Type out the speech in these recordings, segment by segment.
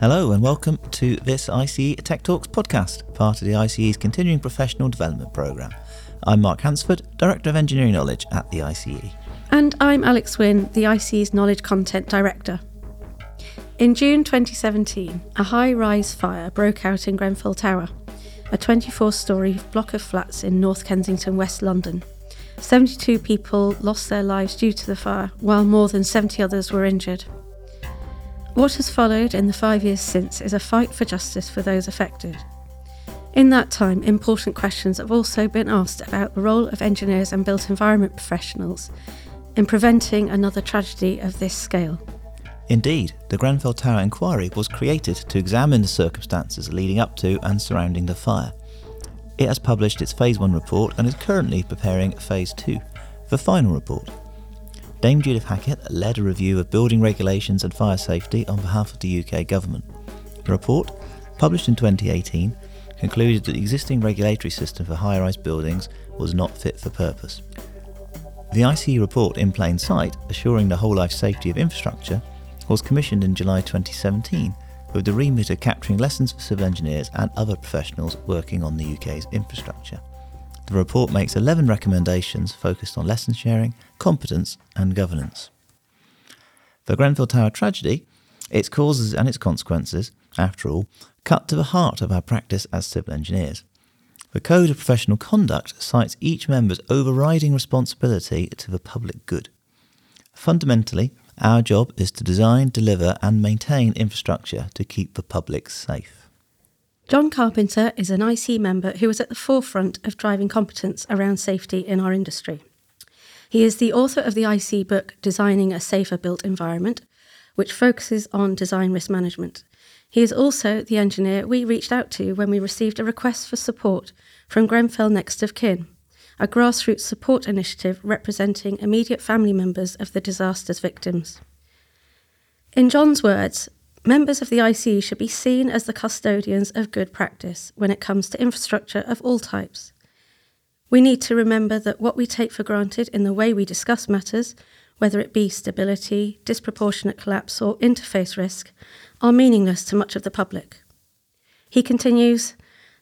Hello and welcome to this ICE Tech Talks podcast, part of the ICE's Continuing Professional Development Programme. I'm Mark Hansford, Director of Engineering Knowledge at the ICE. And I'm Alex Wynne, the ICE's Knowledge Content Director. In June 2017, a high rise fire broke out in Grenfell Tower, a 24 story block of flats in North Kensington, West London. 72 people lost their lives due to the fire, while more than 70 others were injured. What has followed in the five years since is a fight for justice for those affected. In that time, important questions have also been asked about the role of engineers and built environment professionals in preventing another tragedy of this scale. Indeed, the Grenfell Tower inquiry was created to examine the circumstances leading up to and surrounding the fire. It has published its Phase 1 report and is currently preparing Phase 2, the final report. Dame Judith Hackitt led a review of building regulations and fire safety on behalf of the UK Government. The report, published in 2018, concluded that the existing regulatory system for high rise buildings was not fit for purpose. The ICE report, in plain sight, assuring the whole life safety of infrastructure, was commissioned in July 2017 with the remit of capturing lessons for civil engineers and other professionals working on the UK's infrastructure. The report makes 11 recommendations focused on lesson sharing, competence, and governance. The Grenfell Tower tragedy, its causes and its consequences, after all, cut to the heart of our practice as civil engineers. The Code of Professional Conduct cites each member's overriding responsibility to the public good. Fundamentally, our job is to design, deliver, and maintain infrastructure to keep the public safe. John Carpenter is an ICE member who is at the forefront of driving competence around safety in our industry. He is the author of the ICE book Designing a Safer Built Environment, which focuses on design risk management. He is also the engineer we reached out to when we received a request for support from Grenfell Next of Kin, a grassroots support initiative representing immediate family members of the disaster's victims. In John's words, Members of the ICE should be seen as the custodians of good practice when it comes to infrastructure of all types. We need to remember that what we take for granted in the way we discuss matters, whether it be stability, disproportionate collapse, or interface risk, are meaningless to much of the public. He continues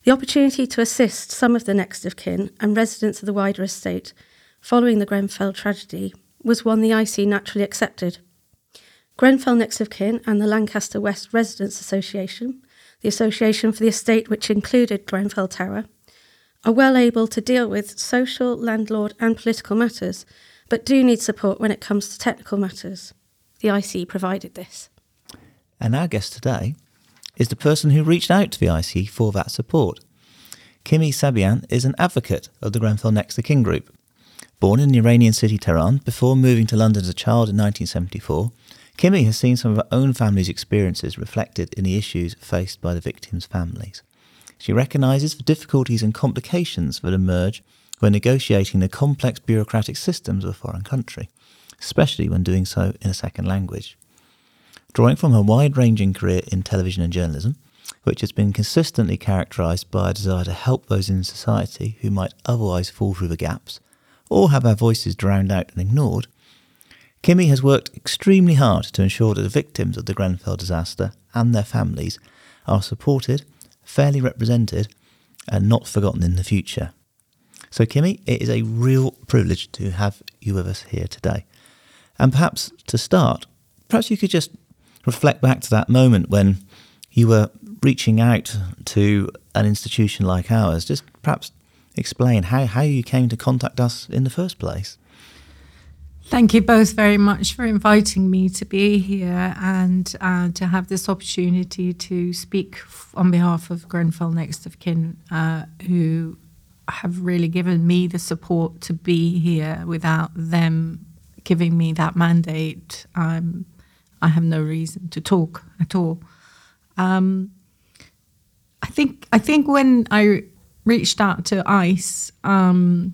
The opportunity to assist some of the next of kin and residents of the wider estate following the Grenfell tragedy was one the ICE naturally accepted. Grenfell Next of Kin and the Lancaster West Residents Association, the association for the estate which included Grenfell Tower, are well able to deal with social, landlord, and political matters, but do need support when it comes to technical matters. The ICE provided this. And our guest today is the person who reached out to the ICE for that support. Kimi Zabihyan is an advocate of the Grenfell Next of Kin group. Born in the Iranian city Tehran before moving to London as a child in 1974, Kimi has seen some of her own family's experiences reflected in the issues faced by the victims' families. She recognises the difficulties and complications that emerge when negotiating the complex bureaucratic systems of a foreign country, especially when doing so in a second language. Drawing from her wide ranging career in television and journalism, which has been consistently characterised by a desire to help those in society who might otherwise fall through the gaps, or have their voices drowned out and ignored, Kimi has worked extremely hard to ensure that the victims of the Grenfell disaster and their families are supported, fairly represented, and not forgotten in the future. So, Kimi, it is a real privilege to have you with us here today. And perhaps to start, perhaps you could just reflect back to that moment when you were reaching out to an institution like ours. Just perhaps explain how, how you came to contact us in the first place. Thank you both very much for inviting me to be here and uh, to have this opportunity to speak on behalf of Grenfell Next of Kin, uh, who have really given me the support to be here. Without them giving me that mandate, um, I have no reason to talk at all. Um, I think I think when I reached out to ICE. Um,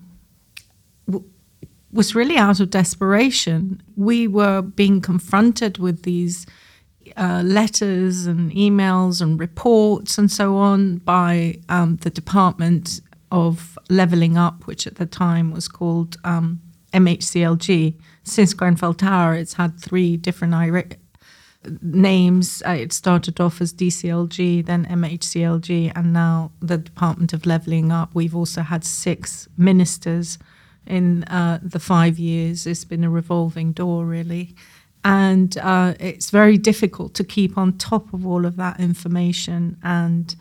was really out of desperation. We were being confronted with these uh, letters and emails and reports and so on by um, the Department of Levelling Up, which at the time was called um, MHCLG. Since Grenfell Tower, it's had three different names. Uh, it started off as DCLG, then MHCLG, and now the Department of Levelling Up. We've also had six ministers in uh, the five years. It's been a revolving door, really. And uh, it's very difficult to keep on top of all of that information and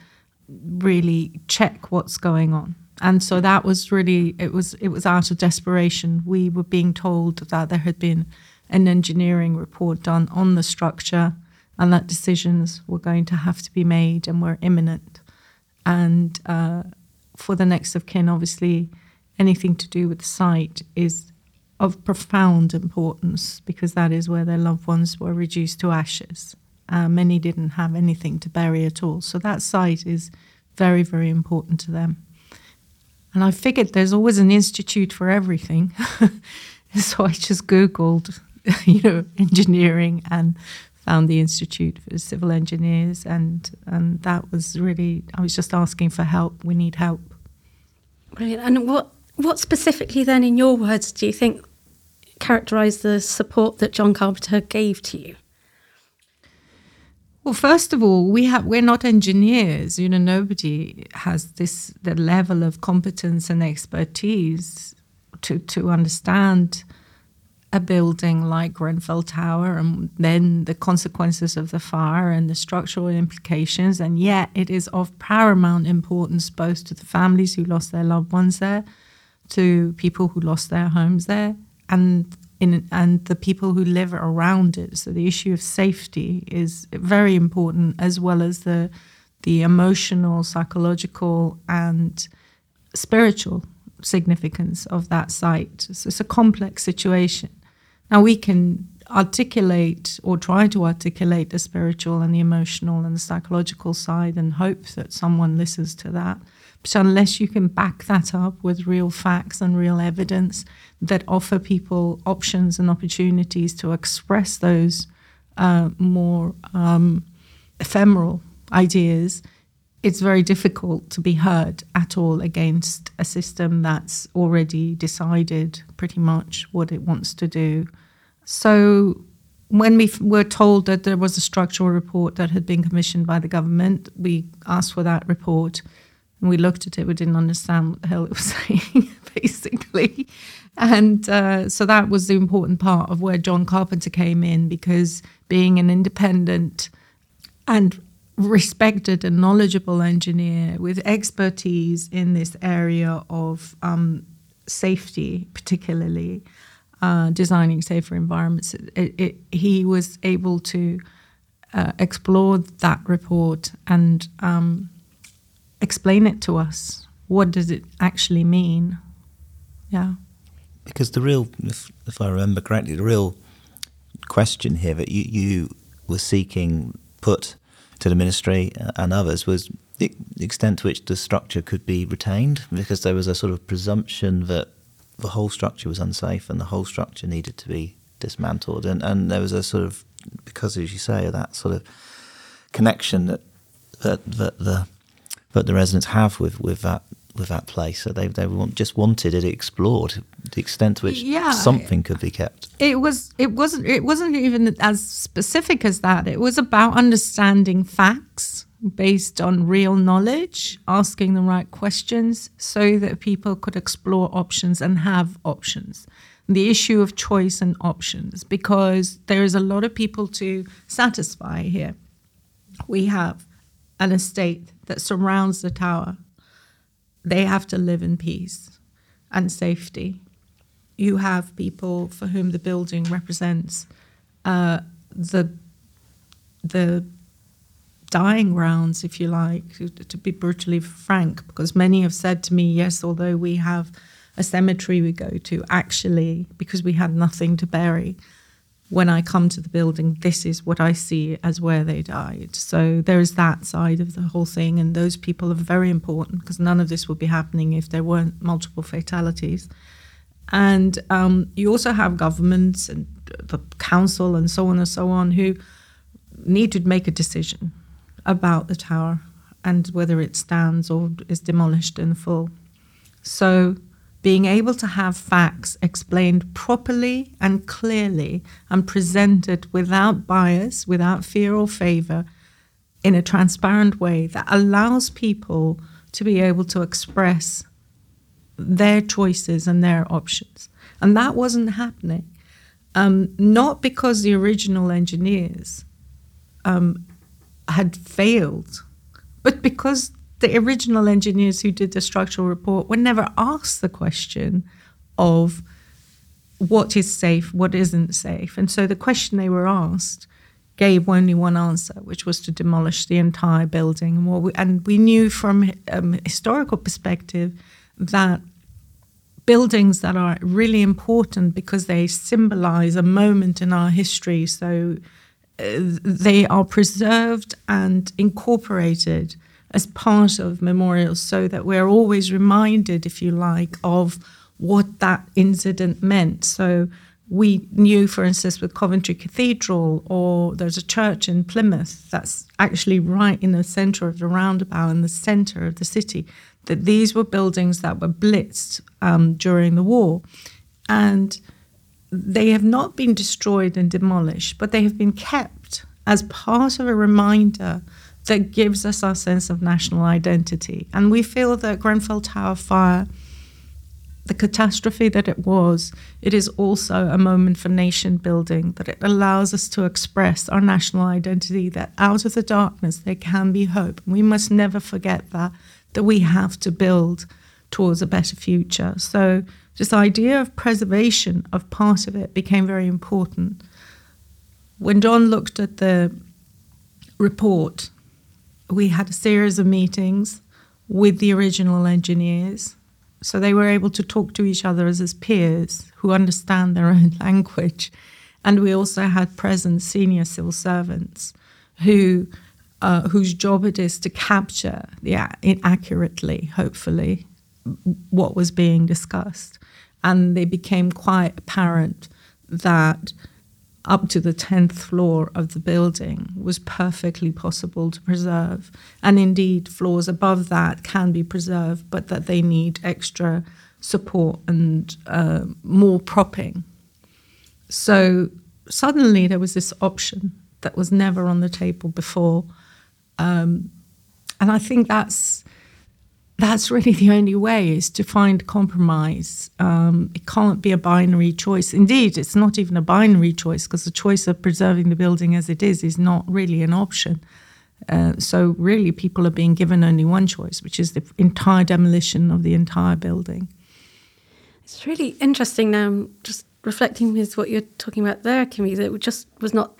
really check what's going on. And so that was really it was it was out of desperation. We were being told that there had been an engineering report done on the structure and that decisions were going to have to be made and were imminent. And uh, for the next of kin, obviously, anything to do with the site is of profound importance because that is where their loved ones were reduced to ashes. Uh, many didn't have anything to bury at all. So that site is very, very important to them. And I figured there's always an institute for everything. so I just Googled, you know, engineering and found the Institute for Civil Engineers. And, and that was really, I was just asking for help. We need help. Brilliant. And what, what specifically then, in your words, do you think characterised the support that John Carpenter gave to you? Well, first of all, we have we're not engineers. You know, nobody has this the level of competence and expertise to to understand a building like Grenfell Tower and then the consequences of the fire and the structural implications. And yet, it is of paramount importance both to the families who lost their loved ones there, to people who lost their homes there, and in, and the people who live around it. So the issue of safety is very important, as well as the the emotional, psychological, and spiritual significance of that site. So it's a complex situation. Now we can articulate or try to articulate the spiritual and the emotional and the psychological side and hope that someone listens to that. But unless you can back that up with real facts and real evidence that offer people options and opportunities to express those uh, more um, ephemeral ideas, it's very difficult to be heard at all against a system that's already decided pretty much what it wants to do. So, when we were told that there was a structural report that had been commissioned by the government, we asked for that report and we looked at it, we didn't understand what the hell it was saying, basically. And uh, so that was the important part of where John Carpenter came in because being an independent and respected and knowledgeable engineer with expertise in this area of um, safety, particularly uh, designing safer environments, it, it, he was able to uh, explore that report and um, explain it to us. What does it actually mean? Yeah. Because the real, if, if I remember correctly, the real question here that you, you were seeking put to the ministry and others was the extent to which the structure could be retained, because there was a sort of presumption that the whole structure was unsafe and the whole structure needed to be dismantled. And, and there was a sort of, because as you say, that sort of connection that, that, that the that the residents have with, with that with that place. So they they want, just wanted it explored, the extent to which yeah, something could be kept. It was it wasn't it wasn't even as specific as that. It was about understanding facts based on real knowledge, asking the right questions, so that people could explore options and have options. The issue of choice and options, because there is a lot of people to satisfy here. We have an estate that surrounds the tower, they have to live in peace and safety. You have people for whom the building represents uh, the the dying grounds, if you like, to be brutally frank, because many have said to me, yes, although we have a cemetery we go to, actually, because we had nothing to bury, when I come to the building, this is what I see as where they died. So there is that side of the whole thing, and those people are very important because none of this would be happening if there weren't multiple fatalities. And um, you also have governments and the council and so on and so on who need to make a decision about the tower and whether it stands or is demolished in full. So being able to have facts explained properly and clearly and presented without bias, without fear or favor, in a transparent way that allows people to be able to express their choices and their options. And that wasn't happening. Um, not because the original engineers um, had failed, but because the original engineers who did the structural report were never asked the question of what is safe, what isn't safe. And so the question they were asked gave only one answer, which was to demolish the entire building. And, we, and we knew from um, historical perspective that buildings that are really important because they symbolize a moment in our history. So uh, they are preserved and incorporated as part of memorials so that we're always reminded, if you like, of what that incident meant. So we knew, for instance, with Coventry Cathedral, or there's a church in Plymouth that's actually right in the center of the roundabout, in the center of the city, that these were buildings that were blitzed um, during the war. And they have not been destroyed and demolished, but they have been kept as part of a reminder that gives us our sense of national identity. And we feel that Grenfell Tower fire, the catastrophe that it was, it is also a moment for nation building, that it allows us to express our national identity, that out of the darkness there can be hope. We must never forget that, that we have to build towards a better future. So this idea of preservation of part of it became very important. When John looked at the report we had a series of meetings with the original engineers. So they were able to talk to each other as, as peers who understand their own language. And we also had present senior civil servants who, uh, whose job it is to capture yeah, accurately, hopefully, what was being discussed. And they became quite apparent that up to the 10th floor of the building was perfectly possible to preserve. And indeed, floors above that can be preserved, but that they need extra support and uh, more propping. So suddenly there was this option that was never on the table before. Um, and I think that's that's really the only way is to find compromise. Um, it can't be a binary choice. Indeed, it's not even a binary choice because the choice of preserving the building as it is is not really an option. Uh, so really, people are being given only one choice, which is the entire demolition of the entire building. It's really interesting now. Just reflecting with what you're talking about there, Kimi, that it just was not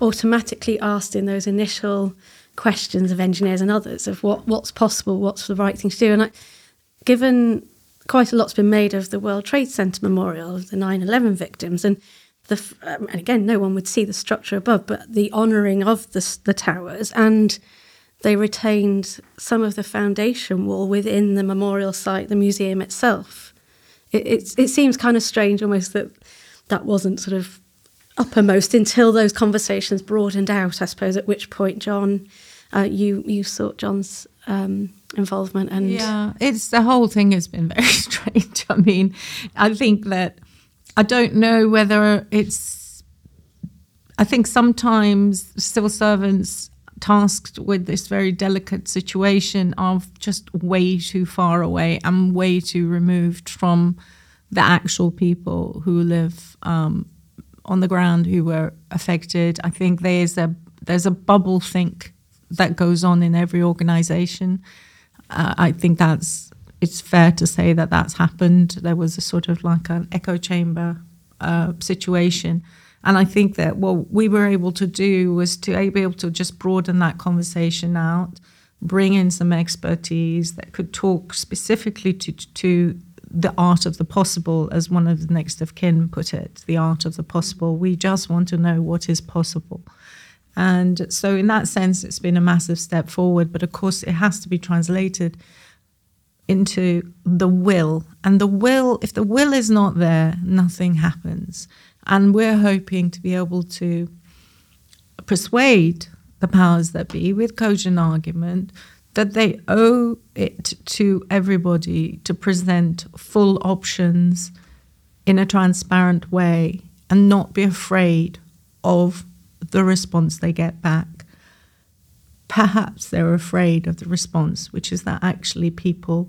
automatically asked in those initial questions of engineers and others of what what's possible, what's the right thing to do. And I, given quite a lot's been made of the World Trade Center memorial of the 9/11 victims, and the um, and again, no one would see the structure above, but the honouring of the the towers and they retained some of the foundation wall within the memorial site, the museum itself. It, it, it seems kind of strange almost that that wasn't sort of uppermost until those conversations broadened out, I suppose, at which point John uh, you you sought John's um, involvement and yeah, it's the whole thing has been very strange. I mean, I think that I don't know whether it's. I think sometimes civil servants tasked with this very delicate situation are just way too far away and way too removed from the actual people who live um, on the ground who were affected. I think there's a there's a bubble think that goes on in every organization. Uh, I think that's it's fair to say that that's happened. There was a sort of like an echo chamber uh, situation. And I think that what we were able to do was to be able to just broaden that conversation out, bring in some expertise that could talk specifically to, to the art of the possible, as one of the next of kin put it, the art of the possible. We just want to know what is possible. And so, in that sense, it's been a massive step forward. But of course, it has to be translated into the will. And the will, if the will is not there, nothing happens. And we're hoping to be able to persuade the powers that be with cogent argument that they owe it to everybody to present full options in a transparent way and not be afraid of the response they get back. Perhaps they're afraid of the response, which is that actually people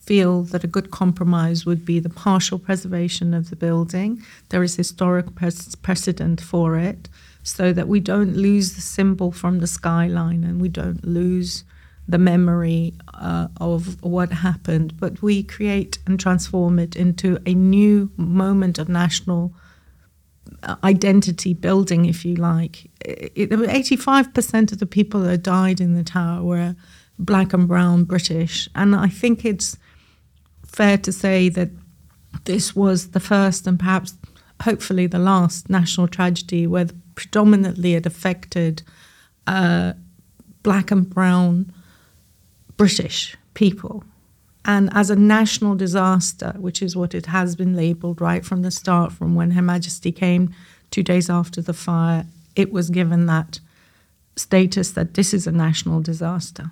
feel that a good compromise would be the partial preservation of the building. There is historic precedent for it, so that we don't lose the symbol from the skyline and we don't lose the memory uh, of what happened, but we create and transform it into a new moment of national identity building, if you like. 85% of the people that died in the tower were black and brown British, and I think it's fair to say that this was the first and perhaps hopefully the last national tragedy where predominantly it affected uh, black and brown British people. And as a national disaster, which is what it has been labelled right from the start, from when Her Majesty came two days after the fire, it was given that status that this is a national disaster.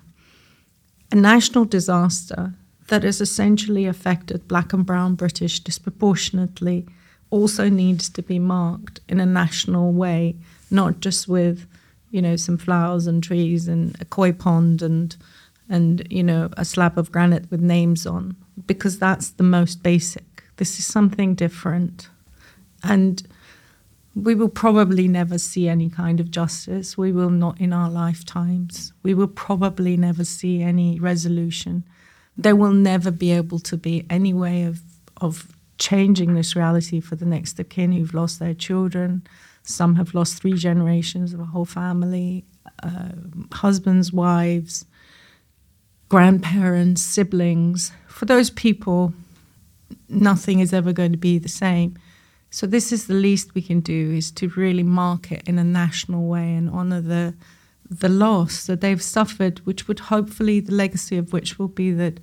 A national disaster that has essentially affected black and brown British disproportionately also needs to be marked in a national way, not just with, you know, some flowers and trees and a koi pond and and you know a slab of granite with names on because that's the most basic. This is something different, and we will probably never see any kind of justice. We will not in our lifetimes. We will probably never see any resolution there will never be able to be any way of of changing this reality for the next of kin who've lost their children. Some have lost three generations of a whole family, uh, husbands, wives, grandparents, siblings. For those people, nothing is ever going to be the same. So this is the least we can do is to really mark it in a national way and honor the the loss that they've suffered, which would hopefully, the legacy of which will be that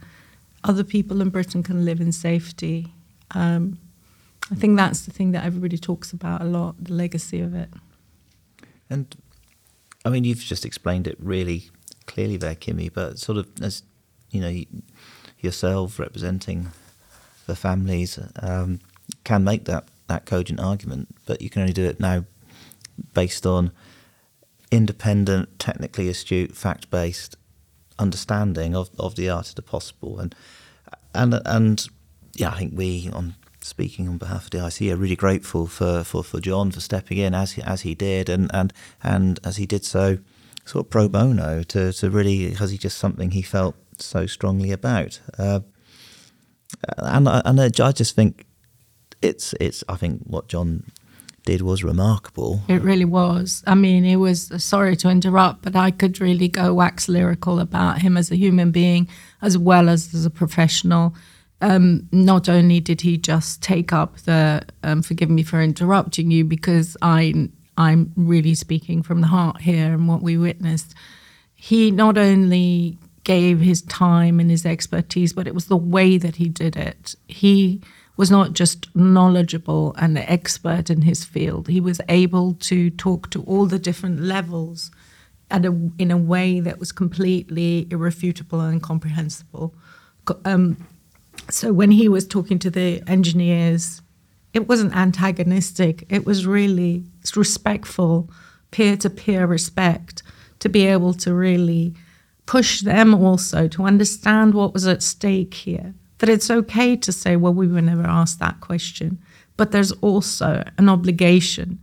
other people in Britain can live in safety. Um, I think that's the thing that everybody talks about a lot, the legacy of it. And I mean, you've just explained it really clearly there, Kimi, but sort of as you know, yourself representing the families um, can make that, that cogent argument, but you can only do it now based on independent, technically astute, fact based understanding of, of the art of the possible. And and and yeah, I think we on speaking on behalf of the ICE are really grateful for, for, for John for stepping in as he, as he did and, and and as he did so sort of pro bono to, to really because he just something he felt so strongly about. Uh, and and I just think it's it's I think what John did was remarkable. It really was. I mean, it was sorry to interrupt, but I could really go wax lyrical about him as a human being as well as as a professional. Um, not only did he just take up the, um, forgive me for interrupting you, because I I'm really speaking from the heart here and what we witnessed. He not only gave his time and his expertise, but it was the way that he did it. He was not just knowledgeable and expert in his field, he was able to talk to all the different levels at a, in a way that was completely irrefutable and incomprehensible. Um, so when he was talking to the engineers, it wasn't antagonistic, it was really respectful, peer to peer respect to be able to really push them also to understand what was at stake here that it's okay to say, well, we were never asked that question. But there's also an obligation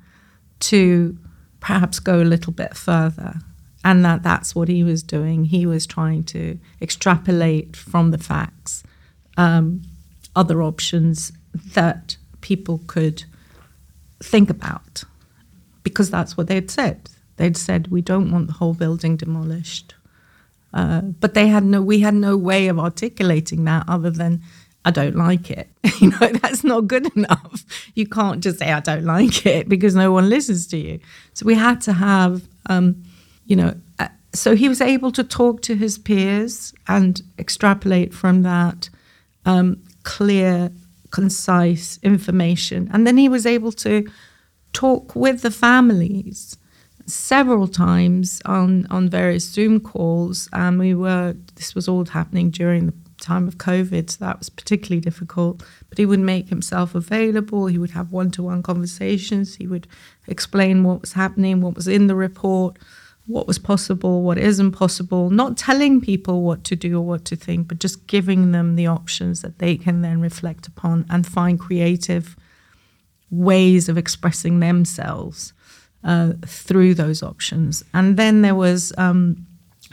to perhaps go a little bit further. And that that's what he was doing. He was trying to extrapolate from the facts um, other options that people could think about because that's what they'd said. They'd said, we don't want the whole building demolished. Uh, but they had no, we had no way of articulating that other than I don't like it. you know, that's not good enough. You can't just say I don't like it because no one listens to you. So we had to have, um, you know, uh, so he was able to talk to his peers and extrapolate from that um, clear, concise information, and then he was able to talk with the families several times on on various Zoom calls, and we were. This was all happening during the time of COVID, so that was particularly difficult. But he would make himself available. He would have one to one conversations. He would explain what was happening, what was in the report, what was possible, what isn't possible, not telling people what to do or what to think, but just giving them the options that they can then reflect upon and find creative ways of expressing themselves uh, through those options. And then there was um,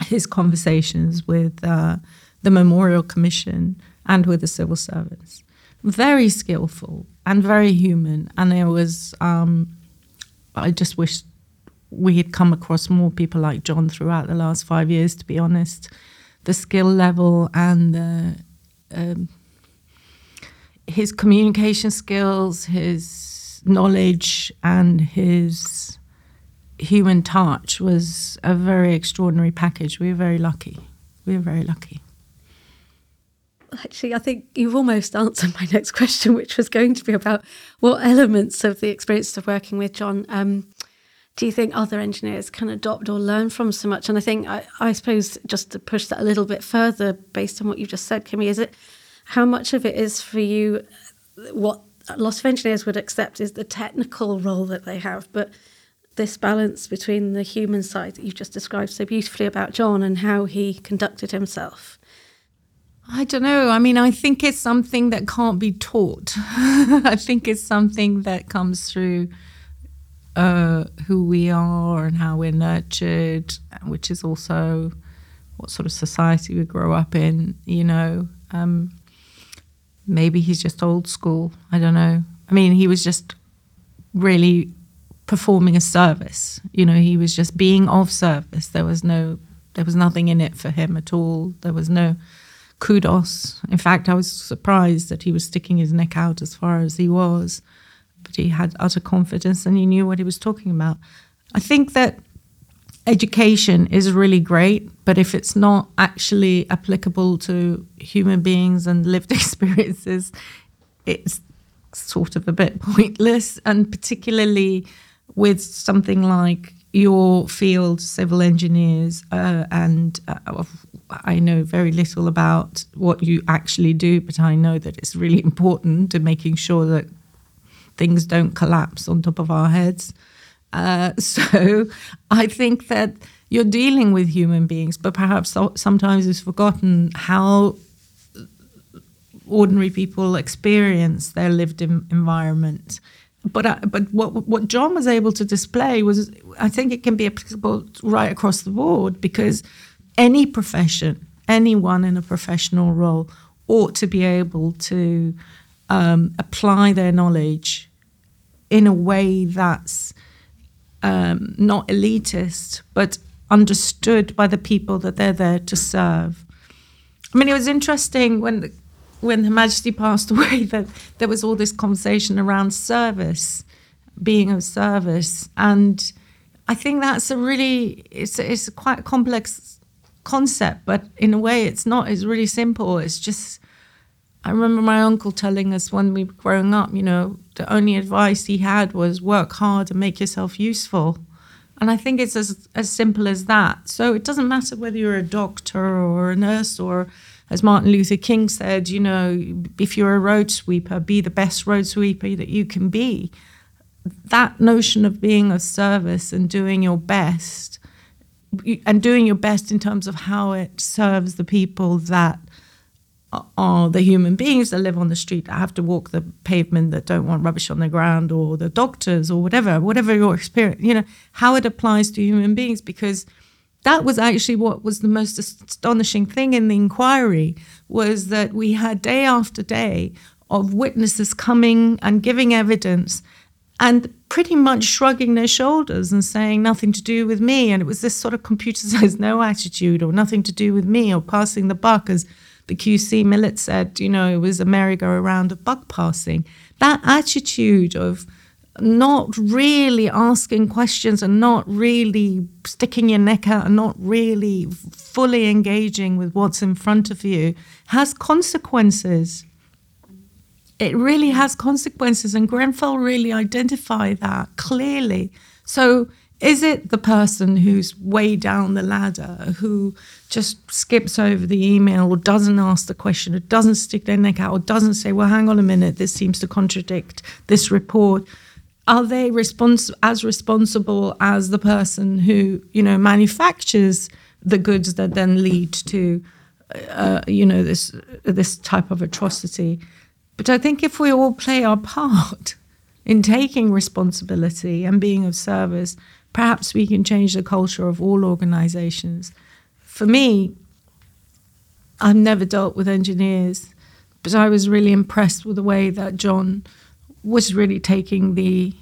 his conversations with uh, the Memorial Commission and with the civil servants. Very skillful and very human. And it was, um, I just wish we had come across more people like John throughout the last five years, to be honest. The skill level and the, um, his communication skills, his knowledge, and his human touch was a very extraordinary package. We were very lucky. We were very lucky. Actually, I think you've almost answered my next question, which was going to be about what elements of the experience of working with John um, do you think other engineers can adopt or learn from so much? And I think, I, I suppose, just to push that a little bit further, based on what you've just said, Kimi, is it how much of it is for you what lots of engineers would accept is the technical role that they have, but this balance between the human side that you've just described so beautifully about John and how he conducted himself? I don't know. I mean, I think it's something that can't be taught. I think it's something that comes through uh, who we are and how we're nurtured, which is also what sort of society we grow up in, you know. Um, maybe he's just old school. I don't know. I mean, he was just really performing a service. You know, he was just being of service. There was no, there was nothing in it for him at all. There was no kudos. In fact, I was surprised that he was sticking his neck out as far as he was but he had utter confidence and he knew what he was talking about. I think that education is really great, but if it's not actually applicable to human beings and lived experiences, it's sort of a bit pointless. And particularly with something like your field, civil engineers, uh, and uh, I know very little about what you actually do, but I know that it's really important to making sure that things don't collapse on top of our heads. Uh, so I think that you're dealing with human beings, but perhaps sometimes it's forgotten how ordinary people experience their lived environment. But uh, but what what John was able to display was, I think it can be applicable right across the board because any profession, anyone in a professional role, ought to be able to um, apply their knowledge in a way that's um, not elitist, but understood by the people that they're there to serve. I mean, it was interesting when the, when Her Majesty passed away that there was all this conversation around service, being of service, and I think that's a really it's it's a quite complex concept, but in a way, it's not. It's really simple. It's just I remember my uncle telling us when we were growing up, you know, the only advice he had was work hard and make yourself useful. And I think it's as, as simple as that. So it doesn't matter whether you're a doctor or a nurse or, as Martin Luther King said, you know, if you're a road sweeper, be the best road sweeper that you can be. That notion of being of service and doing your best, and doing your best in terms of how it serves the people that are the human beings that live on the street that have to walk the pavement that don't want rubbish on the ground or the doctors or whatever whatever your experience you know how it applies to human beings because that was actually what was the most astonishing thing in the inquiry was that we had day after day of witnesses coming and giving evidence and pretty much shrugging their shoulders and saying nothing to do with me. And it was this sort of computer says no attitude or nothing to do with me or passing the buck as the QC Millett said, you know, it was a merry-go-round of bug passing. That attitude of not really asking questions and not really sticking your neck out and not really fully engaging with what's in front of you has consequences. It really has consequences, and Grenfell really identified that clearly. So Is it the person who's way down the ladder who just skips over the email or doesn't ask the question or doesn't stick their neck out or doesn't say, well, hang on a minute, this seems to contradict this report? Are they respons- as responsible as the person who, you know, manufactures the goods that then lead to, uh, you know, this this type of atrocity? But I think if we all play our part in taking responsibility and being of service, perhaps we can change the culture of all organizations. For me, I've never dealt with engineers, but I was really impressed with the way that John was really taking the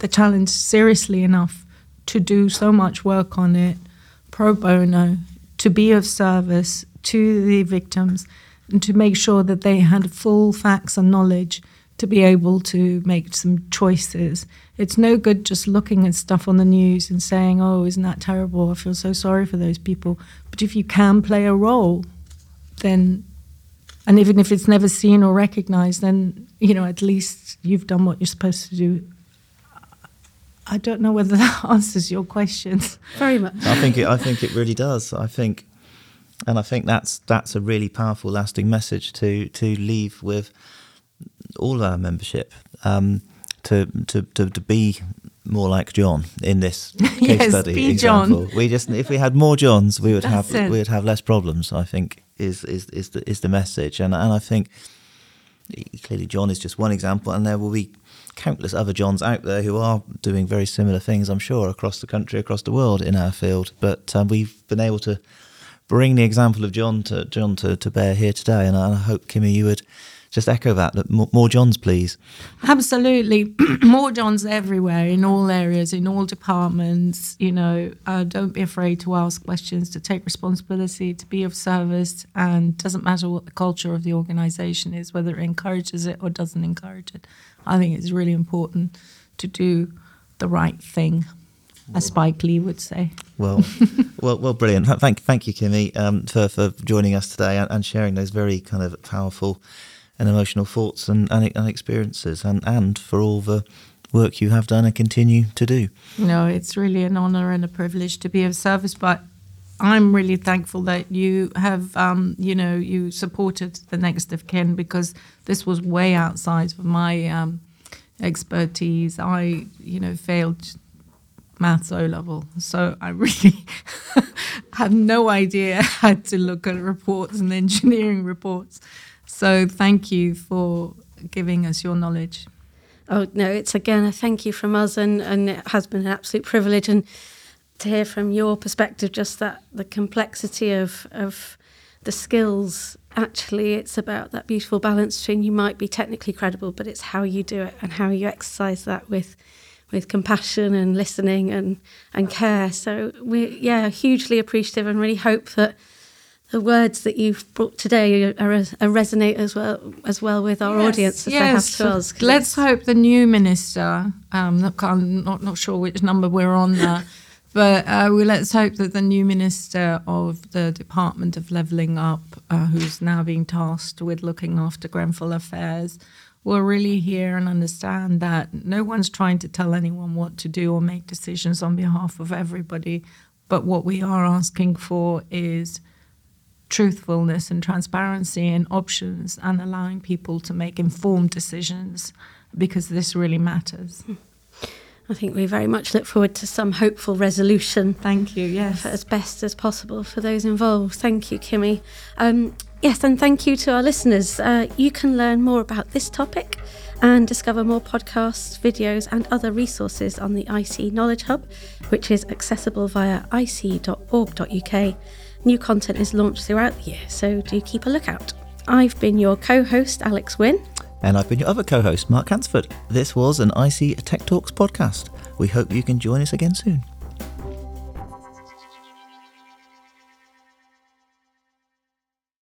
the challenge seriously enough to do so much work on it pro bono, to be of service to the victims, and to make sure that they had full facts and knowledge to be able to make some choices. It's no good just looking at stuff on the news and saying, oh, isn't that terrible? I feel so sorry for those people. But if you can play a role, then, and even if it's never seen or recognized, then, you know, at least you've done what you're supposed to do. I don't know whether that answers your questions. Very much. I think it, I think it really does. I think, and I think that's that's a really powerful, lasting message to to leave with all our membership um, to, to, to, to be more like John in this case Yes, study example. John. We just if we had more Johns, we would That's have it. we would have less problems. I think is is is the, is the message, and and I think clearly John is just one example, and there will be countless other Johns out there who are doing very similar things. I'm sure across the country, across the world in our field, but um, we've been able to bring the example of John to John to, to bear here today, and I, I hope Kimi you would just echo that. that more, more Johns, please. Absolutely. More Johns everywhere, in all areas, in all departments. You know, uh, don't be afraid to ask questions, to take responsibility, to be of service. And doesn't matter what the culture of the organization is, whether it encourages it or doesn't encourage it. I think it's really important to do the right thing, as Spike Lee would say. Well, well, well, brilliant. Thank, thank you, Kimi, um, for for joining us today and, and sharing those very kind of powerful and emotional thoughts and, and, and experiences, and and for all the work you have done and continue to do. No, it's really an honor and a privilege to be of service, but I'm really thankful that you have, um, you know, you supported the next of kin because this was way outside of my um, expertise. I, you know, failed maths O level, so I really had no idea how to look at reports and engineering reports. So thank you for giving us your knowledge. Oh no, it's again a thank you from us, and and it has been an absolute privilege, and to hear from your perspective, just that the complexity of of the skills. Actually, it's about that beautiful balance between you might be technically credible, but it's how you do it and how you exercise that with with compassion and listening and and care. So we yeah hugely appreciative and really hope that the words that you've brought today are, are, are resonate as well as well with our audience as they have to us. Let's hope the new minister. Um, look, I'm not not sure which number we're on there, but uh, we let's hope that the new minister of the Department of Levelling Up, uh, who's now being tasked with looking after Grenfell affairs, will really hear and understand that no one's trying to tell anyone what to do or make decisions on behalf of everybody, but what we are asking for is truthfulness and transparency and options and allowing people to make informed decisions because this really matters. I think we very much look forward to some hopeful resolution Thank you. Yes. as best as possible for those involved. Thank you, Kimi. Um, yes, and thank you to our listeners. Uh, you can learn more about this topic and discover more podcasts, videos, and other resources on the ICE Knowledge Hub, which is accessible via ice.org.uk. New content is launched throughout the year, so do keep a lookout. I've been your co host, Alex Wynne. And I've been your other co-host, Mark Hansford. This was an ICE Tech Talks podcast. We hope you can join us again soon.